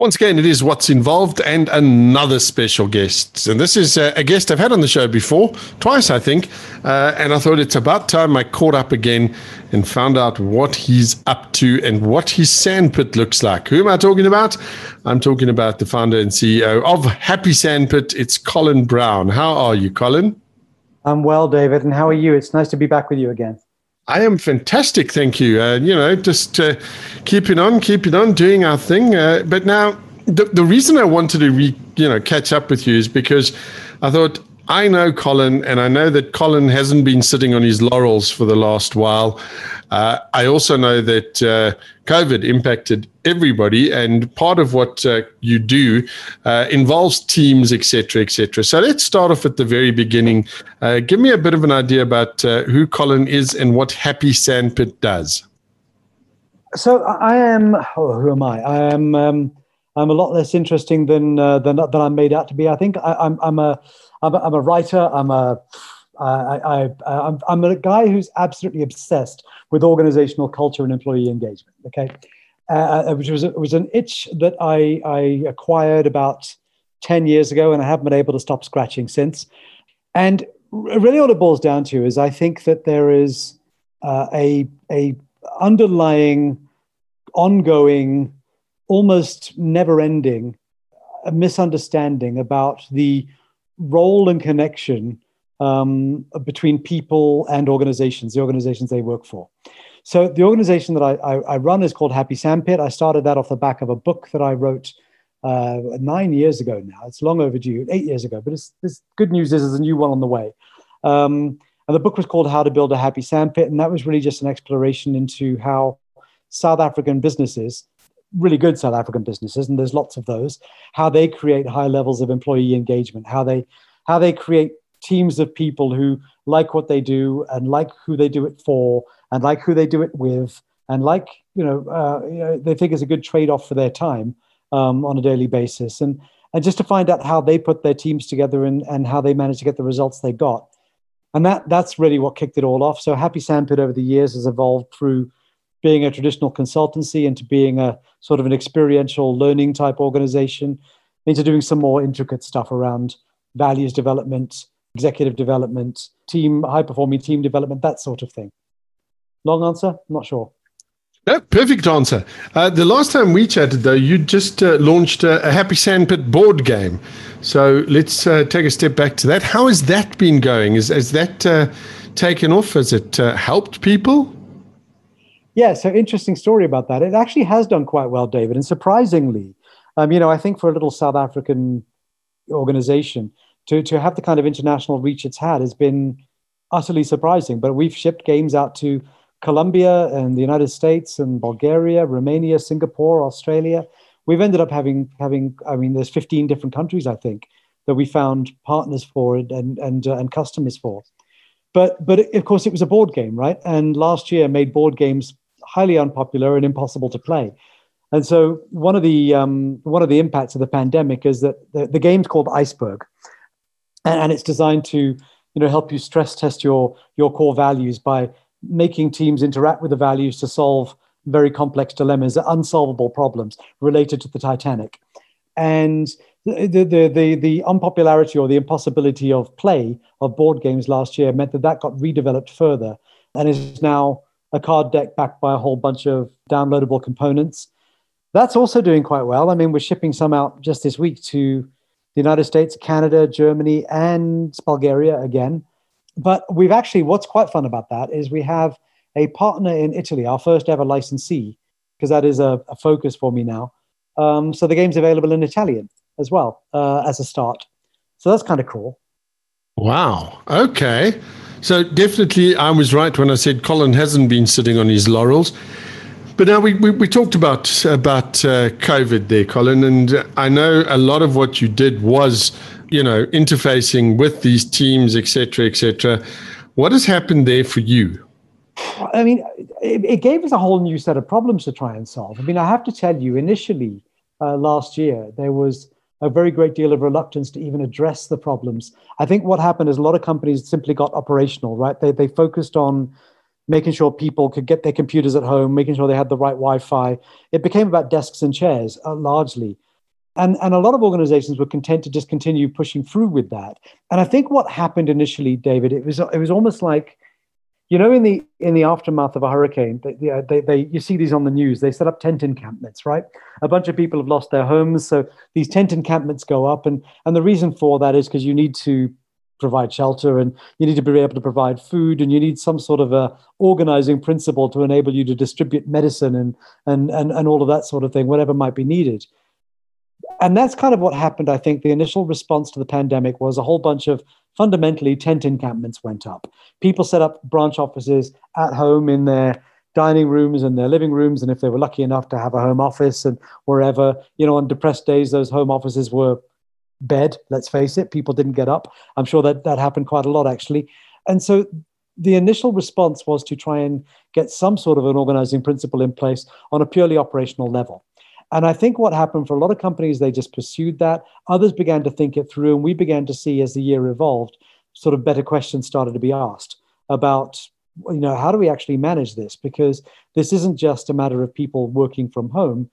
Once again, it is What's Involved and another special guest. And this is uh, a guest I've had on the show before, twice, I think. Uh, and I thought it's about time I caught up again and found out what he's up to and what his sandpit looks like. Who am I talking about? I'm talking about the founder and CEO of Happy Sandpit. It's Colin Brown. How are you, Colin? I'm well, David. And how are you? It's nice to be back with you again. I am fantastic, thank you. Uh, you know, just uh, keeping on, keeping on, doing our thing. Uh, but now, the, the reason I wanted to, re, you know, catch up with you is because I thought I know Colin, and I know that Colin hasn't been sitting on his laurels for the last while. Uh, I also know that uh, COVID impacted everybody, and part of what uh, you do uh, involves teams, etc., etc. So let's start off at the very beginning. Uh, give me a bit of an idea about uh, who Colin is and what Happy Sandpit does. So I am. Oh, who am I? I am. Um, I'm a lot less interesting than than than I'm made out to be. I think I, I'm. I'm a I'm a, I'm a writer. I'm a I, I, I'm, I'm a guy who's absolutely obsessed with organizational culture and employee engagement. Okay, uh, uh which was was an itch that I, I acquired about ten years ago, and I haven't been able to stop scratching since. And really, all it boils down to is I think that there is uh, a a underlying, ongoing, almost never-ending uh, misunderstanding about the role and connection um, between people and organizations, the organizations they work for. So the organization that I, I, I, run is called Happy Sandpit. I started that off the back of a book that I wrote uh, nine years ago now. It's long overdue, eight years ago, but it's, it's good news is there's a new one on the way. Um, and the book was called How to Build a Happy Sandpit. And that was really just an exploration into how South African businesses, really good South African businesses, and there's lots of those, how they create high levels of employee engagement, how they how they create teams of people who like what they do and like who they do it for and like who they do it with and like you know, uh, you know they think is a good trade-off for their time um, on a daily basis. And and just to find out how they put their teams together and, and how they managed to get the results they got. And that that's really what kicked it all off. So happy sandpit over the years has evolved through being a traditional consultancy into being a sort of an experiential learning type organization into doing some more intricate stuff around values development executive development, team, high performing team development, that sort of thing. Long answer? Not sure. No, perfect answer. Uh, the last time we chatted, though, you just uh, launched a, a, Happy Sandpit board game. So let's uh, take a step back to that. How has that been going? Is, has that uh, taken off? Has it uh, helped people? Yeah, so interesting story about that. It actually has done quite well, David. And surprisingly, um, you know, I think for a little South African organization, to, to have the kind of international reach it's had has been utterly surprising. But we've shipped games out to Colombia and the United States and Bulgaria, Romania, Singapore, Australia. We've ended up having having I mean, there's 15 different countries I think that we found partners for and and uh, and customers for. But but of course it was a board game, right? And last year made board games highly unpopular and impossible to play. And so one of the um, one of the impacts of the pandemic is that the, the game's called Iceberg, and, and it's designed to you know help you stress test your your core values by making teams interact with the values to solve very complex dilemmas, unsolvable problems related to the Titanic. And the, the, the, the, unpopularity or the impossibility of play of board games last year meant that that got redeveloped further and is now a card deck backed by a whole bunch of downloadable components. That's also doing quite well. I mean, we're shipping some out just this week to the United States, Canada, Germany, and Bulgaria again. But we've actually, what's quite fun about that is we have a partner in Italy, our first ever licensee, because that is a, a, focus for me now. Um, so the game's available in Italian as well uh, as a start. So that's kind of cool. Wow. Okay. So definitely, I was right when I said Colin hasn't been sitting on his laurels. But now we, we, we talked about about uh, COVID there, Colin, and I know a lot of what you did was, you know, interfacing with these teams, etc., etc. What has happened there for you? I mean, it, it, gave us a whole new set of problems to try and solve. I mean, I have to tell you, initially uh, last year, there was a very great deal of reluctance to even address the problems. I think what happened is a lot of companies simply got operational, right? They, they focused on making sure people could get their computers at home, making sure they had the right Wi Fi. It became about desks and chairs uh, largely. And, and a lot of organizations were content to just continue pushing through with that. And I think what happened initially, David, it was it was almost like, you know, in the in the aftermath of a hurricane, they, they, they you see these on the news. They set up tent encampments, right? A bunch of people have lost their homes, so these tent encampments go up, and and the reason for that is because you need to provide shelter and you need to be able to provide food and you need some sort of a organizing principle to enable you to distribute medicine and and and, and all of that sort of thing whatever might be needed and that's kind of what happened. I think the initial response to the pandemic was a whole bunch of fundamentally tent encampments went up. People set up branch offices at home in their dining rooms and their living rooms, and if they were lucky enough to have a home office and wherever, you know, on depressed days, those home offices were bed. Let's face it, people didn't get up. I'm sure that that happened quite a lot actually, and so the initial response was to try and get some sort of an organizing principle in place on a purely operational level. And I think what happened for a lot of companies, they just pursued that. Others began to think it through, and we began to see as the year evolved, sort of better questions started to be asked about, you know, how do we actually manage this? Because this isn't just a matter of people working from home.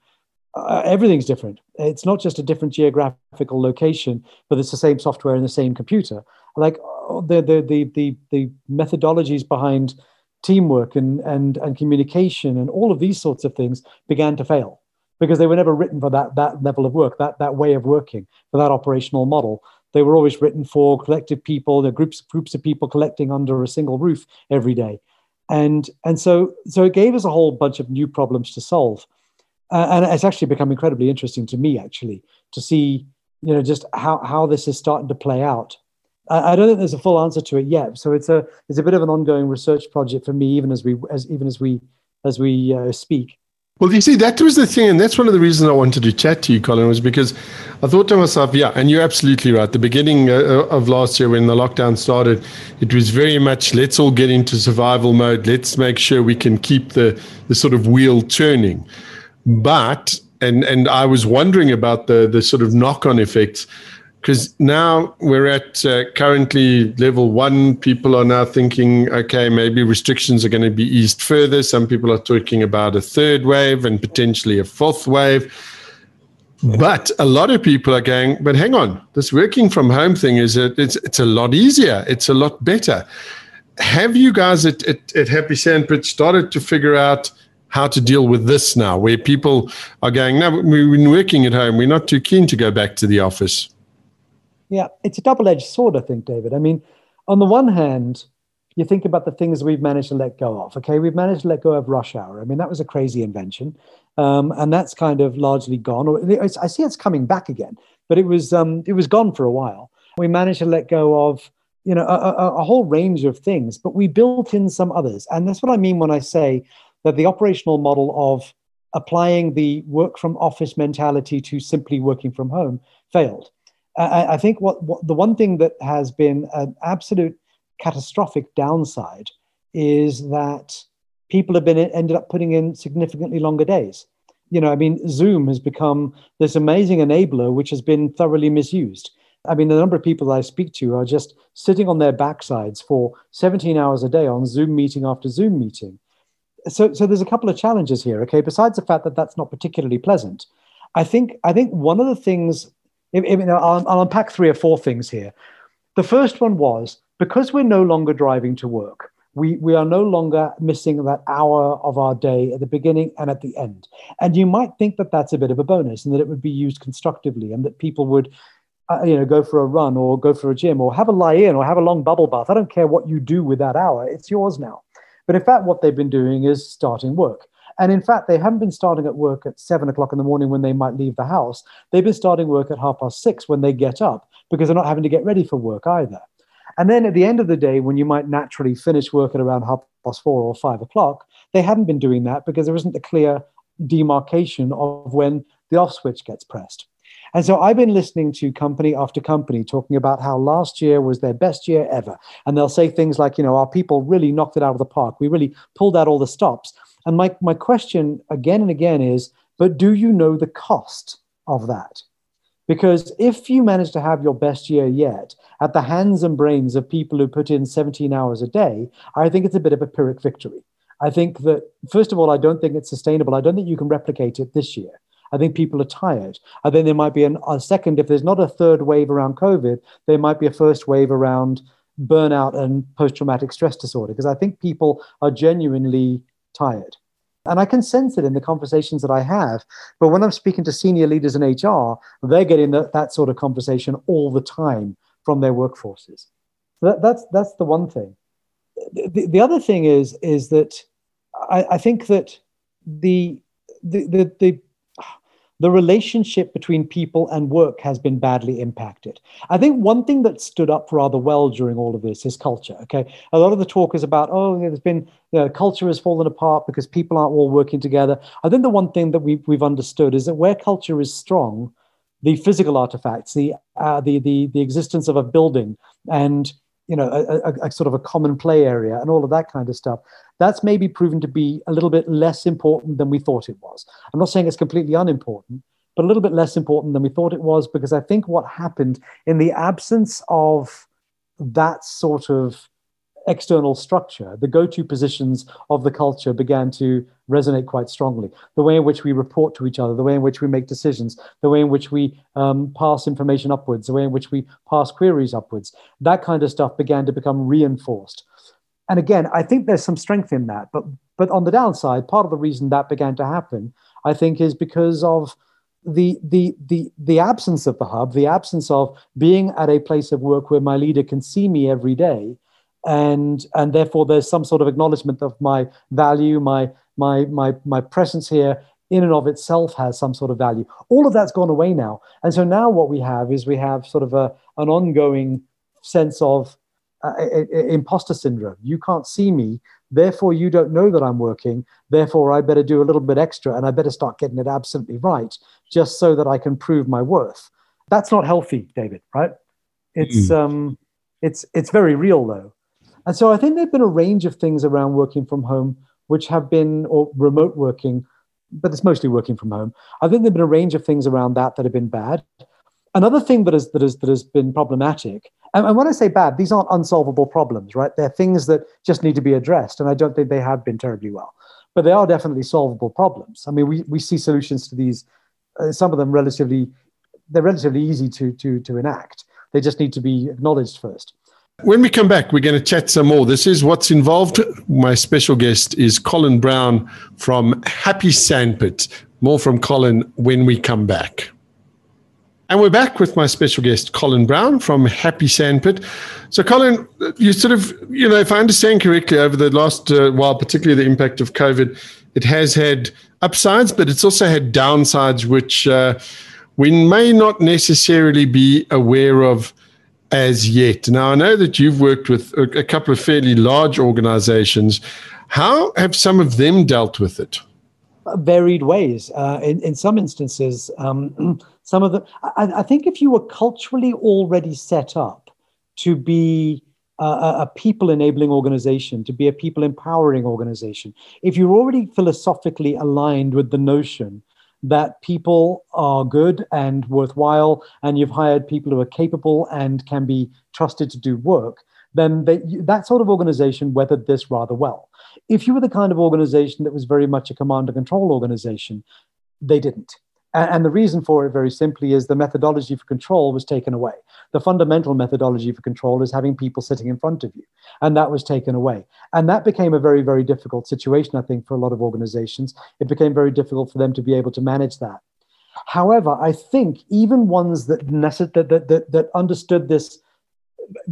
Uh, everything's different. It's not just a different geographical location, but it's the same software and the same computer. Like uh, the the the the, the methodologies behind teamwork and, and and communication and all of these sorts of things began to fail because they were never written for that, that level of work, that, that way of working, for that operational model. They were always written for collective people, the groups, groups of people collecting under a single roof every day. And, and so, so it gave us a whole bunch of new problems to solve. Uh, and it's actually become incredibly interesting to me, actually, to see you know just how, how this is starting to play out. I, don't think there's a full answer to it yet. So it's a it's a bit of an ongoing research project for me, even as we as even as we as we uh, speak. Well, you see, that was the thing, and that's one of the reasons I wanted to chat to you, Colin, was because I thought to myself, yeah, and you're absolutely right. The beginning uh, uh, of last year, when the lockdown started, it was very much let's all get into survival mode. Let's make sure we can keep the the sort of wheel turning. But and and I was wondering about the the sort of knock on effects because now we're at uh, currently level one. People are now thinking, okay, maybe restrictions are going to be eased further. Some people are talking about a third wave and potentially a fourth wave. But a lot of people are going, but hang on, this working from home thing is a, it's it's a lot easier. It's a lot better. Have you guys at, at, at Happy Sandpit started to figure out how to deal with this now, where people are going, no, we've been working at home. We're not too keen to go back to the office. Yeah, it's a double edged sword, I think, David. I mean, on the one hand, you think about the things we've managed to let go of. Okay, we've managed to let go of rush hour. I mean, that was a crazy invention, um, and that's kind of largely gone. Or I see it's coming back again, but it was um, it was gone for a while. We managed to let go of you know a, a, a whole range of things, but we built in some others, and that's what I mean when I say that the operational model of applying the work from office mentality to simply working from home failed. I, I think what, what the one thing that has been an absolute catastrophic downside is that people have been ended up putting in significantly longer days. You know, I mean, Zoom has become this amazing enabler which has been thoroughly misused. I mean, the number of people that I speak to are just sitting on their backsides for 17 hours a day on Zoom meeting after Zoom meeting. So, so there's a couple of challenges here. Okay, besides the fact that that's not particularly pleasant, I think I think one of the things I'll, I'll unpack three or four things here. The first one was because we're no longer driving to work, we, we are no longer missing that hour of our day at the beginning and at the end. And you might think that that's a bit of a bonus and that it would be used constructively and that people would uh, you know, go for a run or go for a gym or have a lie in or have a long bubble bath. I don't care what you do with that hour, it's yours now. But in fact, what they've been doing is starting work. And in fact, they haven't been starting at work at seven o'clock in the morning when they might leave the house. They've been starting work at half past six when they get up because they're not having to get ready for work either. And then at the end of the day, when you might naturally finish work at around half past four or five o'clock, they hadn't been doing that because there isn't a clear demarcation of when the off switch gets pressed. And so I've been listening to company after company talking about how last year was their best year ever. And they'll say things like, you know, our people really knocked it out of the park. We really pulled out all the stops. And my, my question again and again is but do you know the cost of that? Because if you manage to have your best year yet at the hands and brains of people who put in 17 hours a day, I think it's a bit of a Pyrrhic victory. I think that, first of all, I don't think it's sustainable. I don't think you can replicate it this year. I think people are tired. I think there might be an, a second, if there's not a third wave around COVID, there might be a first wave around burnout and post traumatic stress disorder, because I think people are genuinely tired. And I can sense it in the conversations that I have. But when I'm speaking to senior leaders in HR, they're getting the, that sort of conversation all the time from their workforces. So that, that's, that's the one thing. The, the other thing is, is that I, I think that the, the, the, the the relationship between people and work has been badly impacted. I think one thing that stood up rather well during all of this is culture. Okay, a lot of the talk is about oh, there's been you know, culture has fallen apart because people aren't all working together. I think the one thing that we've we've understood is that where culture is strong, the physical artifacts, the uh, the the the existence of a building and you know a, a, a, sort of a common play area and all of that kind of stuff that's maybe proven to be a little bit less important than we thought it was. I'm not saying it's completely unimportant but a little bit less important than we thought it was because i think what happened in the absence of that sort of external structure, the go to positions of the culture began to resonate quite strongly. The way in which we report to each other, the way in which we make decisions, the way in which we um, pass information upwards, the way in which we pass queries upwards, that kind of stuff began to become reinforced. And again, I think there's some strength in that. But, but on the downside, part of the reason that began to happen, I think, is because of the, the, the, the absence of the hub, the absence of being at a place of work where my leader can see me every day and and therefore there's some sort of acknowledgement of my value my my my my presence here in and of itself has some sort of value. All of that's gone away now. And so now what we have is we have sort of a an ongoing sense of uh, imposter syndrome. You can't see me. Therefore you don't know that i'm working. Therefore i better do a little bit extra and i better start getting it absolutely right just so that i can prove my worth. That's not healthy david right? It's mm. um it's it's very real though and so I think there have been a range of things around working from home, which have been, or remote working, but it's mostly working from home. I think there have been a range of things around that that have been bad. Another thing that has, that has, that has been problematic, and, and when I say bad, these aren't unsolvable problems, right? They're things that just need to be addressed. And I don't think they have been terribly well, but they are definitely solvable problems. I mean, we, we see solutions to these, uh, some of them relatively, they're relatively easy to, to, to enact. They just need to be acknowledged first. When we come back, we're going to chat some more. This is what's involved. My special guest is Colin Brown from Happy Sandpit. More from Colin when we come back. And we're back with my special guest, Colin Brown from Happy Sandpit. So, Colin, you sort of, you know, if I understand correctly, over the last uh, while, particularly the impact of COVID, it has had upsides, but it's also had downsides, which uh, we may not necessarily be aware of as yet. Now, I know that you've worked with a, couple of fairly large organizations. How have some of them dealt with it? varied ways. Uh, in, in some instances, um, some of them, I, I, think if you were culturally already set up to be a, a people enabling organization, to be a people empowering organization, if you're already philosophically aligned with the notion that people are good and worthwhile, and you've hired people who are capable and can be trusted to do work, then they, that sort of organization weathered this rather well. If you were the kind of organization that was very much a command and control organization, they didn't. And the reason for it, very simply, is the methodology for control was taken away. The fundamental methodology for control is having people sitting in front of you, and that was taken away. And that became a very, very difficult situation, I think, for a lot of organizations. It became very difficult for them to be able to manage that. However, I think even ones that, that, that, that understood this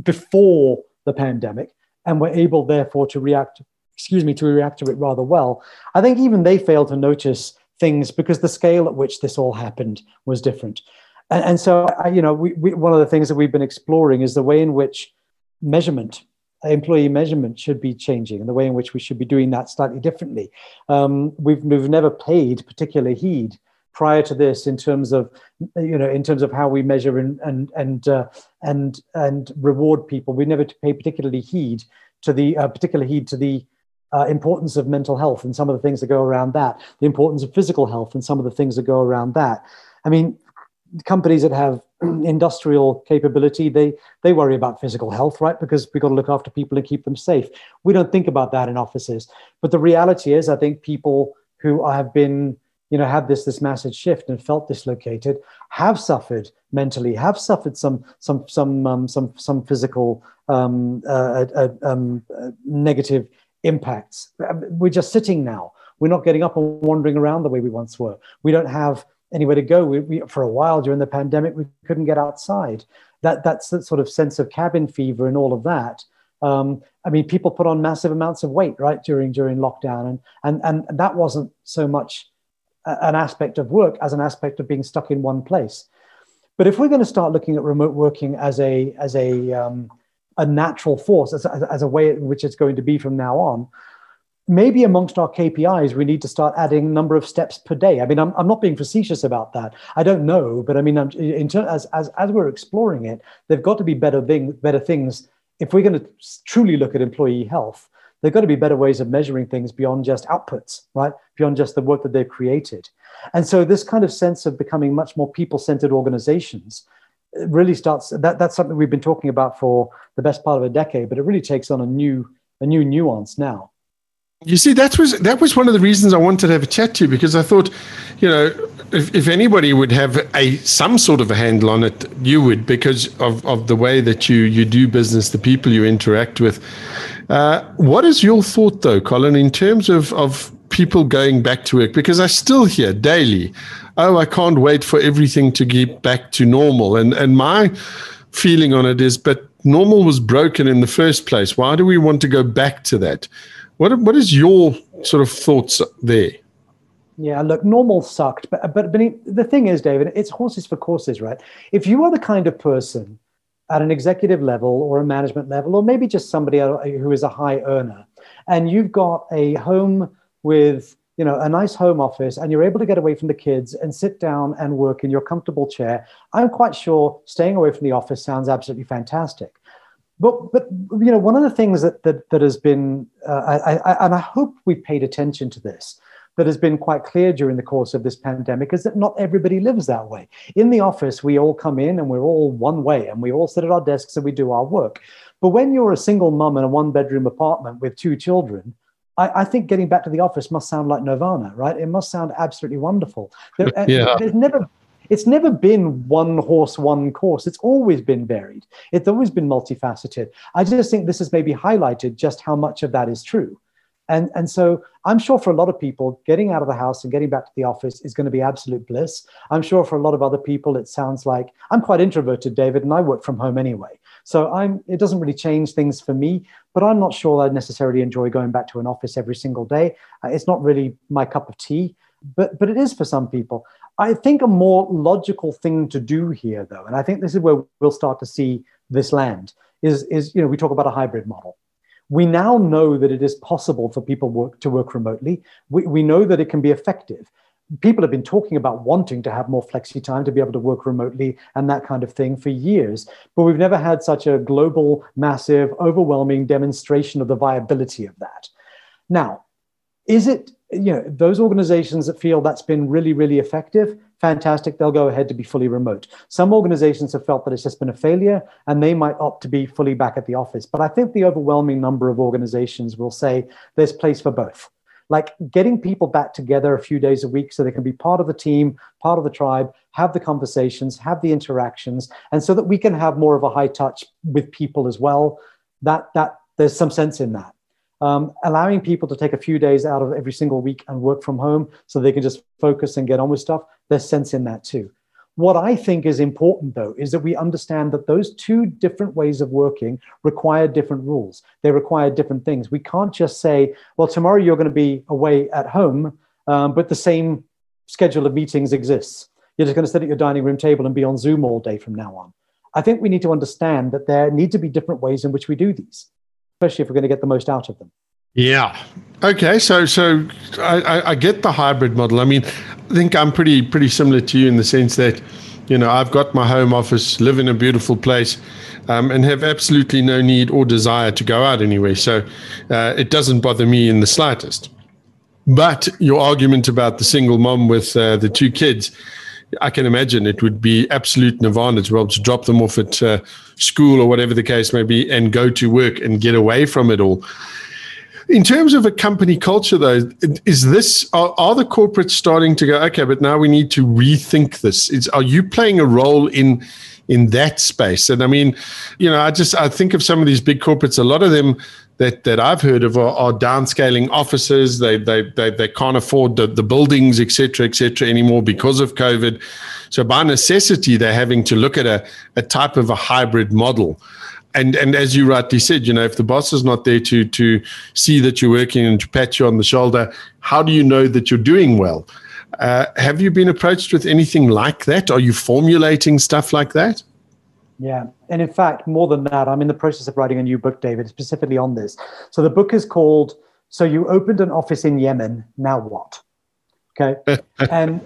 before the pandemic and were able, therefore, to react, excuse me, to react to it rather well, I think even they failed to notice things because the scale at which this all happened was different. And, and so, I, you know, we, we, one of the things that we've been exploring is the way in which measurement, employee measurement, should be changing, and the way in which we should be doing that slightly differently. Um, we've we've never paid particular heed prior to this in terms of you know in terms of how we measure and and and uh, and and reward people. We never pay particularly heed to the uh, particular heed to the uh, importance of mental health and some of the things that go around that, the importance of physical health and some of the things that go around that. I mean, companies that have industrial capability, they they worry about physical health, right? Because we've got to look after people and keep them safe. We don't think about that in offices. But the reality is, I think people who have been you know, had this this massive shift and felt dislocated, have suffered mentally, have suffered some some some um, some some physical um, uh, uh, um, uh, negative impacts. We're just sitting now. We're not getting up and wandering around the way we once were. We don't have anywhere to go. We, we, for a while during the pandemic, we couldn't get outside. That that's the sort of sense of cabin fever and all of that. Um, I mean, people put on massive amounts of weight right during during lockdown, and and and that wasn't so much an aspect of work as an aspect of being stuck in one place. But if we're going to start looking at remote working as a as a um, a natural force, as, as a way in which it's going to be from now on, maybe amongst our KPIs, we need to start adding number of steps per day. I mean, I'm, I'm not being facetious about that. I don't know, but I mean, ter- as, as, as we're exploring it, there've got to be better, thing, better things. If we're going to truly look at employee health, there've got to be better ways of measuring things beyond just outputs, right? Beyond just the work that they've created. And so this kind of sense of becoming much more people-centered organizations really starts, that, that's something we've been talking about for the best part of a decade, but it really takes on a new, a new nuance now. You see, that was that was one of the reasons I wanted to have a chat to you because I thought, you know, if, if anybody would have a some sort of a handle on it, you would because of, of the way that you you do business, the people you interact with. Uh, what is your thought though, Colin, in terms of of people going back to work? Because I still hear daily, oh, I can't wait for everything to get back to normal, and and my feeling on it is, but normal was broken in the first place. Why do we want to go back to that? What what is your sort of thoughts there? Yeah, look, normal sucked, but but but the thing is, David, it's horses for courses, right? If you are the kind of person at an executive level or a management level, or maybe just somebody who is a high earner, and you've got a home with you know a nice home office and you're able to get away from the kids and sit down and work in your comfortable chair i'm quite sure staying away from the office sounds absolutely fantastic but but you know one of the things that that, that has been uh, I, I, and I hope we paid attention to this that has been quite clear during the course of this pandemic is that not everybody lives that way. In the office, we all come in and we're all one way and we all sit at our desks and we do our work. But when you're a single mum in a one bedroom apartment with two children, I, I, think getting back to the office must sound like nirvana, right? It must sound absolutely wonderful. There, yeah. There's never it's never been one horse, one course. It's always been varied. It's always been multifaceted. I just think this has maybe highlighted just how much of that is true. And, and so I'm sure for a lot of people, getting out of the house and getting back to the office is going to be absolute bliss. I'm sure for a lot of other people, it sounds like I'm quite introverted, David, and I work from home anyway. So I'm, it doesn't really change things for me, but I'm not sure I'd necessarily enjoy going back to an office every single day. Uh, it's not really my cup of tea, but, but it is for some people. I think a more logical thing to do here, though, and I think this is where we'll start to see this land, is, is you know, we talk about a hybrid model. We now know that it is possible for people work, to work remotely. We, we know that it can be effective. People have been talking about wanting to have more flexi time to be able to work remotely and that kind of thing for years. But we've never had such a global, massive, overwhelming demonstration of the viability of that. Now, is it you know those organizations that feel that's been really really effective fantastic they'll go ahead to be fully remote some organizations have felt that it's just been a failure and they might opt to be fully back at the office but i think the overwhelming number of organizations will say there's place for both like getting people back together a few days a week so they can be part of the team part of the tribe have the conversations have the interactions and so that we can have more of a high touch with people as well that that there's some sense in that um, allowing people to take a few days out of every single week and work from home so they can just focus and get on with stuff, there's sense in that too. What I think is important, though, is that we understand that those two different ways of working require different rules. They require different things. We can't just say, well, tomorrow you're going to be away at home, um, but the same schedule of meetings exists. You're just going to sit at your dining room table and be on Zoom all day from now on. I think we need to understand that there need to be different ways in which we do these especially if we're going to get the most out of them. Yeah. Okay. So, so I, I get the hybrid model. I mean, think I'm pretty pretty similar to you in the sense that, you know, I've got my home office, live in a beautiful place, um, and have absolutely no need or desire to go out anyway. So, uh, it doesn't bother me in the slightest. But your argument about the single mom with uh, the two kids, I can imagine it would be absolute nirvana to be able to drop them off at uh, school or whatever the case may be and go to work and get away from it all. In terms of a company culture, though, is this are, are, the corporates starting to go? Okay, but now we need to rethink this. Is, are you playing a role in in that space? And I mean, you know, I just I think of some of these big corporates. A lot of them that that I've heard of are, are downscaling offices. They they they, they can't afford the, the buildings, etc., cetera, et cetera, anymore because of COVID. So by necessity, they're having to look at a, a type of a hybrid model. And and as you rightly said, you know, if the boss is not there to to see that you're working and to pat you on the shoulder, how do you know that you're doing well? Uh, have you been approached with anything like that? Are you formulating stuff like that? Yeah. And in fact, more than that, I'm in the process of writing a new book, David, specifically on this. So the book is called So You Opened an Office in Yemen, Now What? Okay. and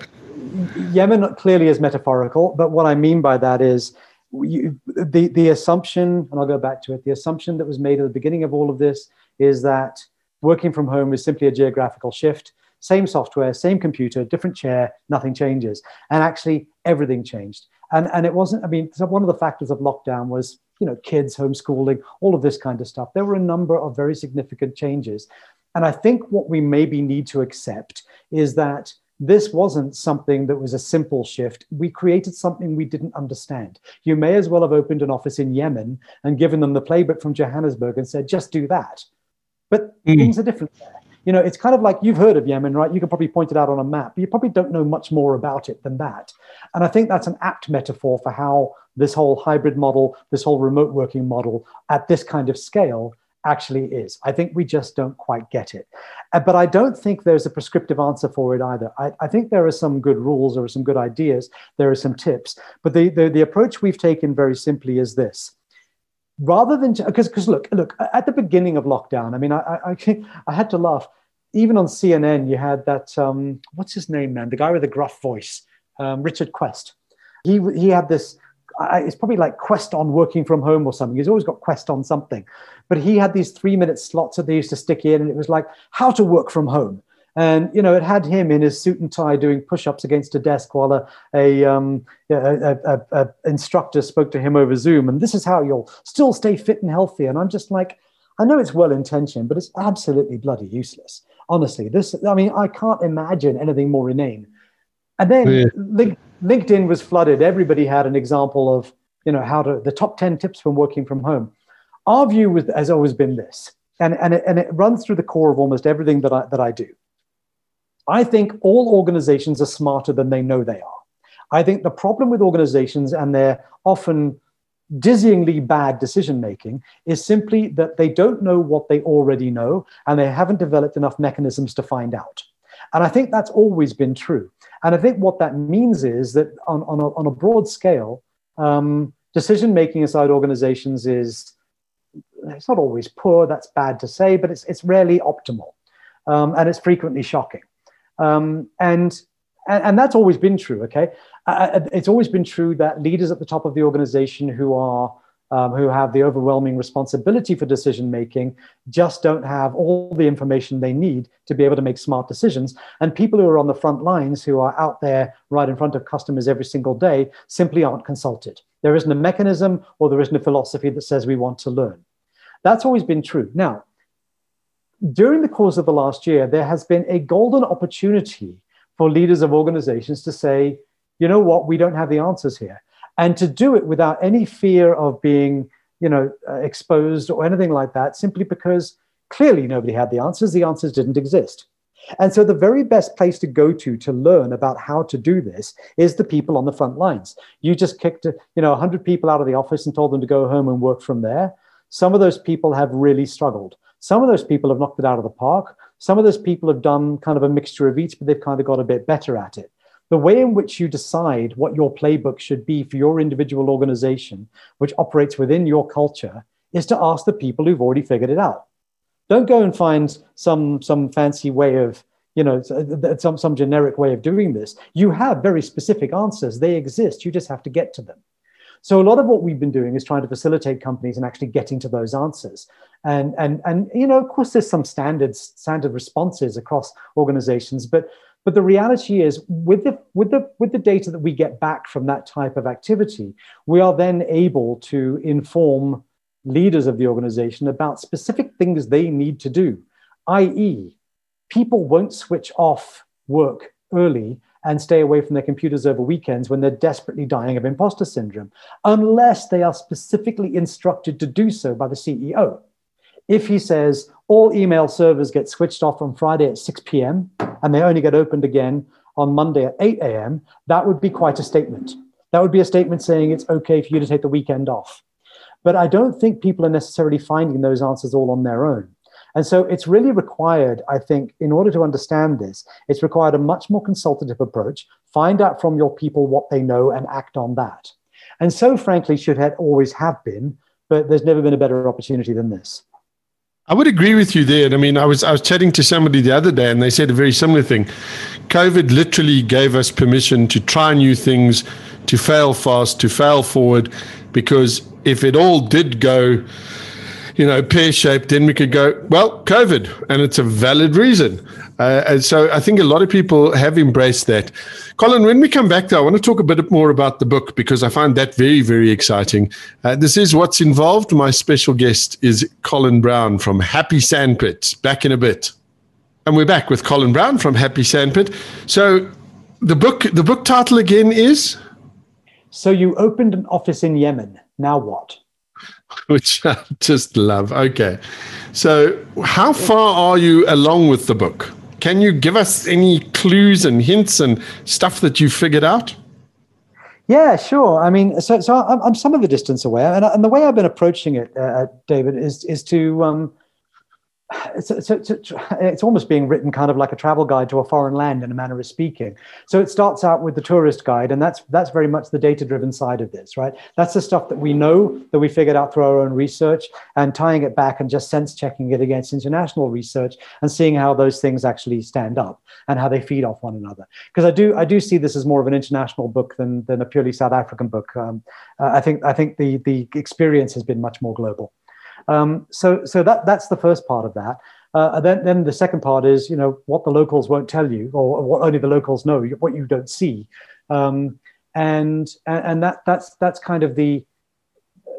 Yemen clearly is metaphorical, but what I mean by that is you, the, the assumption, and I'll go back to it, the assumption that was made at the beginning of all of this is that working from home is simply a geographical shift. Same software, same computer, different chair, nothing changes. And actually, everything changed and and it wasn't i mean one of the factors of lockdown was you know kids homeschooling all of this kind of stuff there were a number of very significant changes and i think what we maybe need to accept is that this wasn't something that was a simple shift. We created something we didn't understand. You may as well have opened an office in Yemen and given them the playbook from Johannesburg and said, just do that. But mm. things are different there you know, it's kind of like you've heard of Yemen, right? You can probably point it out on a map, but you probably don't know much more about it than that. And I think that's an apt metaphor for how this whole hybrid model, this whole remote working model at this kind of scale actually is. I think we just don't quite get it. Uh, but I don't think there's a prescriptive answer for it either. I, I, think there are some good rules, there are some good ideas, there are some tips. But the, the, the approach we've taken very simply is this. Rather than because because look look at the beginning of lockdown i mean I, I i had to laugh. Even on cnn you had that um what's his name man? The guy with the gruff voice um, richard quest. He he had this it's probably like quest on working from home or something he's always got quest on something but he had these three minute slots that they used to stick in and it was like how to work from home and you know, it had him in his suit and tie doing push-ups against a desk while a, a, um, a, a, a, instructor spoke to him over Zoom. And this is how you'll still stay fit and healthy. And I'm just like, I know it's well intentioned, but it's absolutely bloody useless. Honestly, this. I mean, I can't imagine anything more inane. And then yeah. Link, LinkedIn was flooded. Everybody had an example of you know how to the top ten tips from working from home. Our view was, has always been this, and and it, and it runs through the core of almost everything that I that I do I think all organizations are smarter than they know they are. I think the problem with organizations and their often dizzyingly bad decision making is simply that they don't know what they already know and they haven't developed enough mechanisms to find out. And I think that's always been true. And I think what that means is that on, on, a, on a broad scale, um, decision making inside organizations is it's not always poor, that's bad to say, but it's, it's rarely optimal. Um, and it's frequently shocking. Um, and, and, and that's always been true. Okay, uh, uh, it's always been true that leaders at the top of the organization who are um, who have the overwhelming responsibility for decision making just don't have all the information they need to be able to make smart decisions. And people who are on the front lines, who are out there right in front of customers every single day, simply aren't consulted. There isn't a mechanism or there isn't a philosophy that says we want to learn. That's always been true. Now, during the course of the last year, there has been a golden opportunity for leaders of organizations to say, you know what, we don't have the answers here. And to do it without any fear of being, you know, uh, exposed or anything like that, simply because clearly nobody had the answers. The answers didn't exist. And so the very best place to go to to learn about how to do this is the people on the front lines. You just kicked, you know, 100 people out of the office and told them to go home and work from there. Some of those people have really struggled. Some of those people have knocked it out of the park. Some of those people have done kind of a mixture of each, but they've kind of got a bit better at it. The way in which you decide what your playbook should be for your individual organization, which operates within your culture, is to ask the people who've already figured it out. Don't go and find some, some fancy way of, you know, some, some generic way of doing this. You have very specific answers. They exist. You just have to get to them. So a lot of what we've been doing is trying to facilitate companies and actually getting to those answers. And and and you know, of course, there's some standards, standard responses across organizations, but but the reality is, with the with the with the data that we get back from that type of activity, we are then able to inform leaders of the organization about specific things they need to do i.e., people won't switch off work early and stay away from their computers over weekends when they're desperately dying of imposter syndrome, unless they are specifically instructed to do so by the CEO. If he says all email servers get switched off on Friday at 6 p.m. and they only get opened again on Monday at 8 a.m., that would be quite a statement. That would be a statement saying it's okay for you to take the weekend off. But I don't think people are necessarily finding those answers all on their own. And so it's really required, I think, in order to understand this, it's required a much more consultative approach. Find out from your people what they know and act on that. And so, frankly, should always have been, but there's never been a better opportunity than this. I would agree with you there. I mean, I was I was chatting to somebody the other day, and they said a very similar thing. COVID literally gave us permission to try new things, to fail fast, to fail forward, because if it all did go you know, pear shaped, then we could go, well, COVID, and it's a valid reason. Uh, and so I think a lot of people have embraced that. Colin, when we come back, though, I want to talk a bit more about the book because I find that very, very exciting. Uh, this is what's involved. My special guest is Colin Brown from Happy Sandpit. Back in a bit. And we're back with Colin Brown from Happy Sandpit. So the book, the book title again is? So you opened an office in Yemen. Now what? which I just love. Okay. So, how far are you along with the book? Can you give us any clues and hints and stuff that you figured out? Yeah, sure. I mean, so so I'm, I'm some of the distance away, and, and the way I've been approaching it, uh, David, is is to um, it's, it's, it's, it's, almost being written kind of like a travel guide to a foreign land in a manner of speaking. So it starts out with the tourist guide, and that's that's very much the data-driven side of this, right? That's the stuff that we know that we figured out through our own research, and tying it back and just sense checking it against international research and seeing how those things actually stand up and how they feed off one another. Because I do I do see this as more of an international book than than a purely South African book. Um, I think I think the the experience has been much more global. Um, so so that that's the first part of that. Uh, then then the second part is you know what the locals won't tell you or what only the locals know what you don't see, um, and and that that's that's kind of the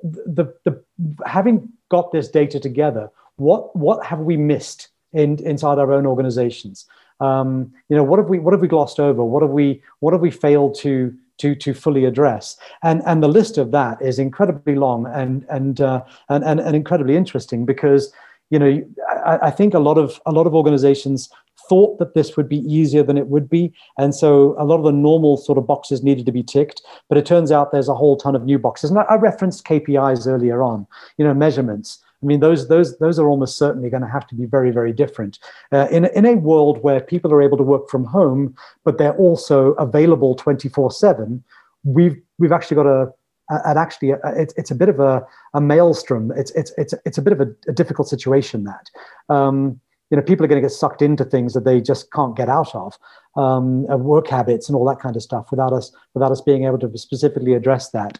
the the having got this data together. What what have we missed in inside our own organizations? Um, you know what have we what have we glossed over? What have we what have we failed to to to fully address. And and the list of that is incredibly long and and uh, and, and, and incredibly interesting because you know I, I, think a lot of a lot of organizations thought that this would be easier than it would be. And so a lot of the normal sort of boxes needed to be ticked. But it turns out there's a whole ton of new boxes. And i, referenced kpis earlier on you know measurements I mean, those those those are almost certainly going to have to be very very different uh, in in a world where people are able to work from home, but they're also available twenty four seven. We've we've actually got a and actually it's, it's a bit of a, a maelstrom. It's it's it's it's a bit of a, a difficult situation that. Um, you know, people are going to get sucked into things that they just can't get out of, um, work habits and all that kind of stuff, without us without us being able to specifically address that.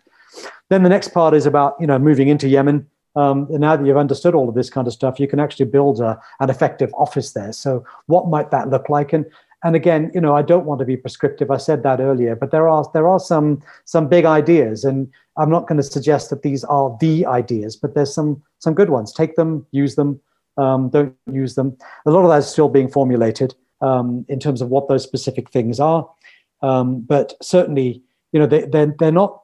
Then the next part is about you know moving into Yemen um, and now that you've understood all of this kind of stuff, you can actually build a, an effective office there. So, what might that look like? And and again, you know, I don't want to be prescriptive. I said that earlier, but there are there are some some big ideas, and I'm not going to suggest that these are the ideas, but there's some some good ones. Take them, use them, um, don't use them. A lot of that is still being formulated um, in terms of what those specific things are, um, but certainly, you know, they they're, they're not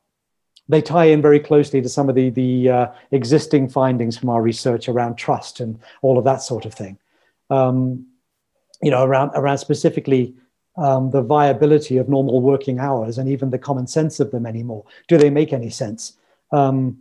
they tie in very closely to some of the, the uh, existing findings from our research around trust and all of that sort of thing. Um, you know, around, around specifically um, the viability of normal working hours and even the common sense of them anymore. Do they make any sense? Um,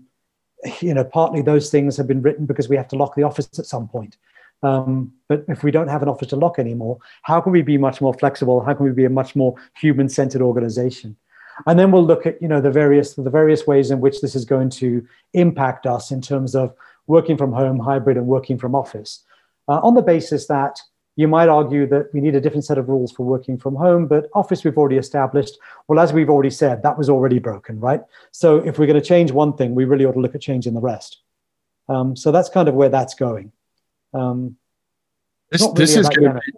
you know, partly those things have been written because we have to lock the office at some point. Um, but if we don't have an office to lock anymore, how can we be much more flexible? How can we be a much more human-centered organization? And then we'll look at you know the various the various ways in which this is going to impact us in terms of working from home hybrid and working from office. Uh, on the basis that you might argue that we need a different set of rules for working from home but office we've already established. Well as we've already said that was already broken right? So if we're going to change one thing we really ought to look at changing the rest. Um, so that's kind of where that's going. Um, this, really this is going to be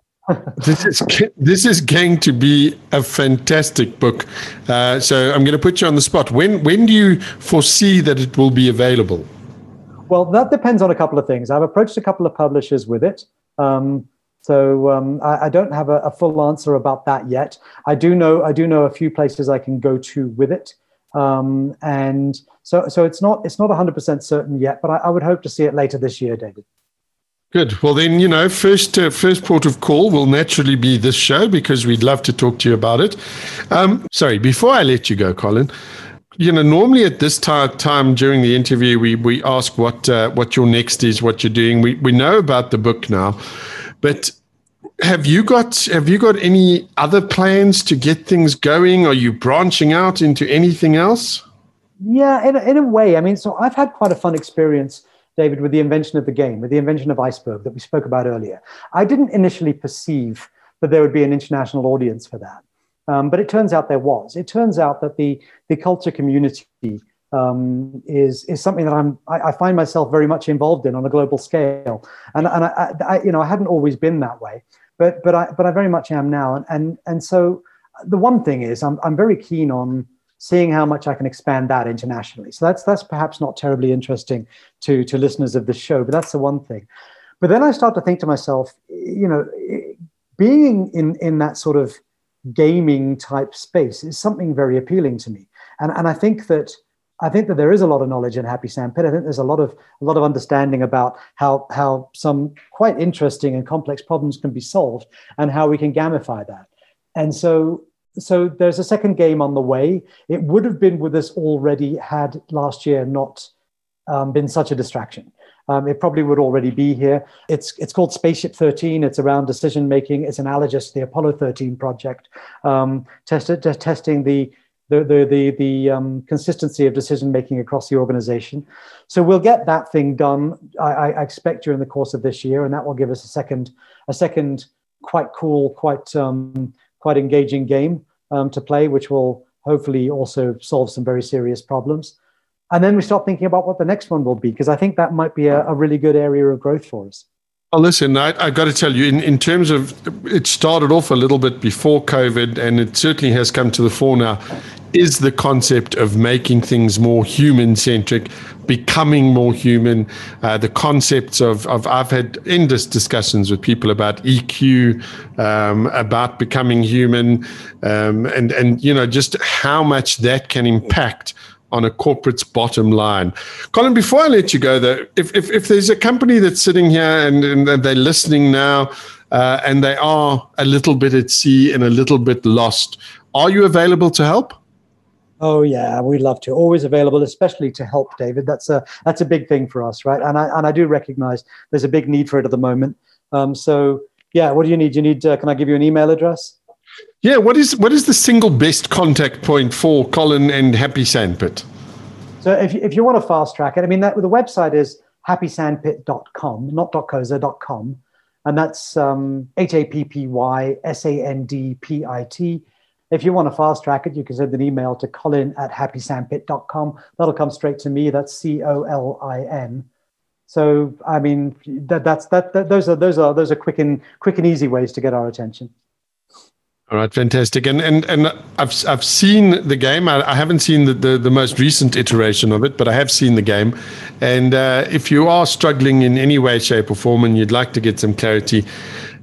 this is this is going to be a fantastic book. Uh, so I'm going to put you on the spot. When when do you foresee that it will be available? Well, that depends on a couple of things. I've approached a couple of publishers with it. Um, so um, I, I, don't have a, a, full answer about that yet. I do know I do know a few places I can go to with it, um, and so so it's not it's not 100 percent certain yet. But I, I, would hope to see it later this year, David. Good. Well, then you know, first uh, first port of call will naturally be this show because we'd love to talk to you about it. Um, sorry, before I let you go, Colin you know, normally at this time during the interview, we we ask what uh, what your next is, what you're doing. We we know about the book now, but have you got have you got any other plans to get things going? Are you branching out into anything else? Yeah, in in a way. I mean, so I've had quite a fun experience, David, with the invention of the game, with the invention of Iceberg that we spoke about earlier. I didn't initially perceive that there would be an international audience for that. Um, but it turns out there was. It turns out that the, the culture community um, is, is something that I'm, I, I, find myself very much involved in on a global scale. And, and I, I, you know, I hadn't always been that way, but, but, I, but I very much am now. And, and, and so the one thing is I'm, I'm very keen on seeing how much I can expand that internationally. So that's, that's perhaps not terribly interesting to, to listeners of the show, but that's the one thing. But then I start to think to myself, you know, being in, in that sort of gaming type space is something very appealing to me. And, and I think that I think that there is a lot of knowledge in Happy Sandpit. I think there's a lot of a lot of understanding about how how some quite interesting and complex problems can be solved and how we can gamify that. And so so there's a second game on the way. It would have been with us already had last year not um, been such a distraction. Um, it probably would already be here. It's it's called Spaceship 13. It's around decision making. It's analogous to the Apollo 13 project, um, testing the the the the, the um, consistency of decision making across the organization. So we'll get that thing done. I, I, expect during the course of this year, and that will give us a second a second quite cool, quite um, quite engaging game um, to play, which will hopefully also solve some very serious problems and then we start thinking about what the next one will be because I think that might be a, a really good area of growth for us. Oh, listen, I, I got to tell you, in, in terms of it started off a little bit before COVID, and it certainly has come to the fore now, is the concept of making things more human centric, becoming more human. Uh, the concepts of, of, I've had endless discussions with people about EQ, um, about becoming human, um, and, and, you know, just how much that can impact on a corporate's bottom line. Colin, before I let you go, though, if, if, if there's a company that's sitting here and, and they're listening now uh, and they are a little bit at sea and a little bit lost, are you available to help? Oh yeah, we'd love to. Always available, especially to help, David. That's a that's a big thing for us, right? And I and I do recognize there's a big need for it at the moment. Um, so yeah, what do you need? You need? Uh, can I give you an email address? Yeah, what is what is the single best contact point for Colin and Happy Sandpit? So if you, if you want to fast track it, I mean, that, the website is happysandpit.com, not .coza.com. And that's um, H-A-P-P-Y-S-A-N-D-P-I-T. If you want to fast track it, you can send an email to colin at happysandpit.com. That'll come straight to me. That's C-O-L-I-N. So, I mean, that, that's, that, that, those are, those are, those are quick and, quick and easy ways to get our attention. All right, fantastic. And and and I've I've seen the game. I, I haven't seen the, the, the most recent iteration of it, but I have seen the game. And uh, if you are struggling in any way, shape, or form, and you'd like to get some clarity,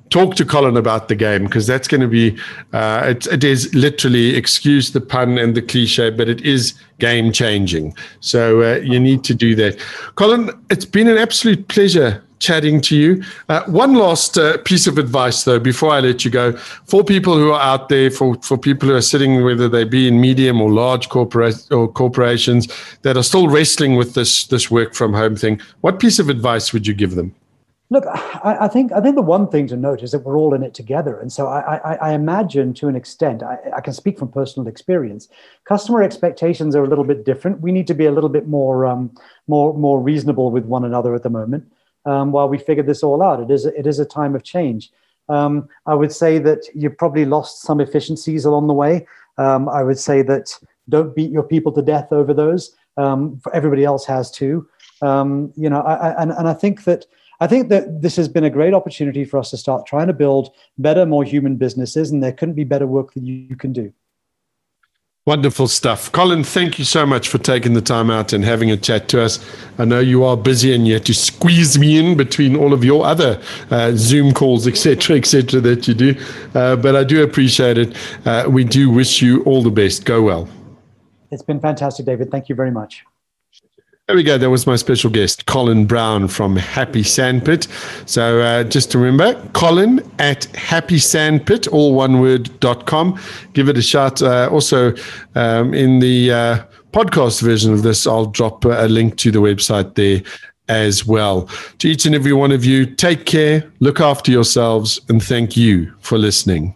talk to Colin about the game because that's going to be uh, it, it is literally excuse the pun and the cliche, but it is game changing. So uh, you need to do that. Colin, it's been an absolute pleasure chatting to you. Uh, one last uh, piece of advice, though, before I let you go, for people who are out there, for, for people who are sitting, whether they be in medium or large corporate or corporations that are still wrestling with this this work from home thing, what piece of advice would you give them? Look, I, I think I think the one thing to note is that we're all in it together, and so I, I, I imagine to an extent, I, can speak from personal experience. Customer expectations are a little bit different. We need to be a little bit more um, more more reasonable with one another at the moment um, while we figure this all out. It is it is a time of change. Um, I would say that you probably lost some efficiencies along the way. Um, I would say that don't beat your people to death over those. Um, everybody else has too. Um, you know, and, and I think that I think that this has been a great opportunity for us to start trying to build better, more human businesses, and there couldn't be better work that you, can do. Wonderful stuff. Colin, thank you so much for taking the time out and having a chat to us. I know you are busy and you had to squeeze me in between all of your other uh, Zoom calls, etc., etc., that you do. Uh, but I do appreciate it. Uh, we do wish you all the best. Go well. It's been fantastic, David. Thank you very much. There we go. That was my special guest, Colin Brown from Happy Sandpit. So uh, just to remember, Colin at Happy Sandpit, all one word, dot com. Give it a shot. Uh, also, um, in the uh, podcast version of this, I'll drop a link to the website there as well. To each and every one of you, take care, look after yourselves, and thank you for listening.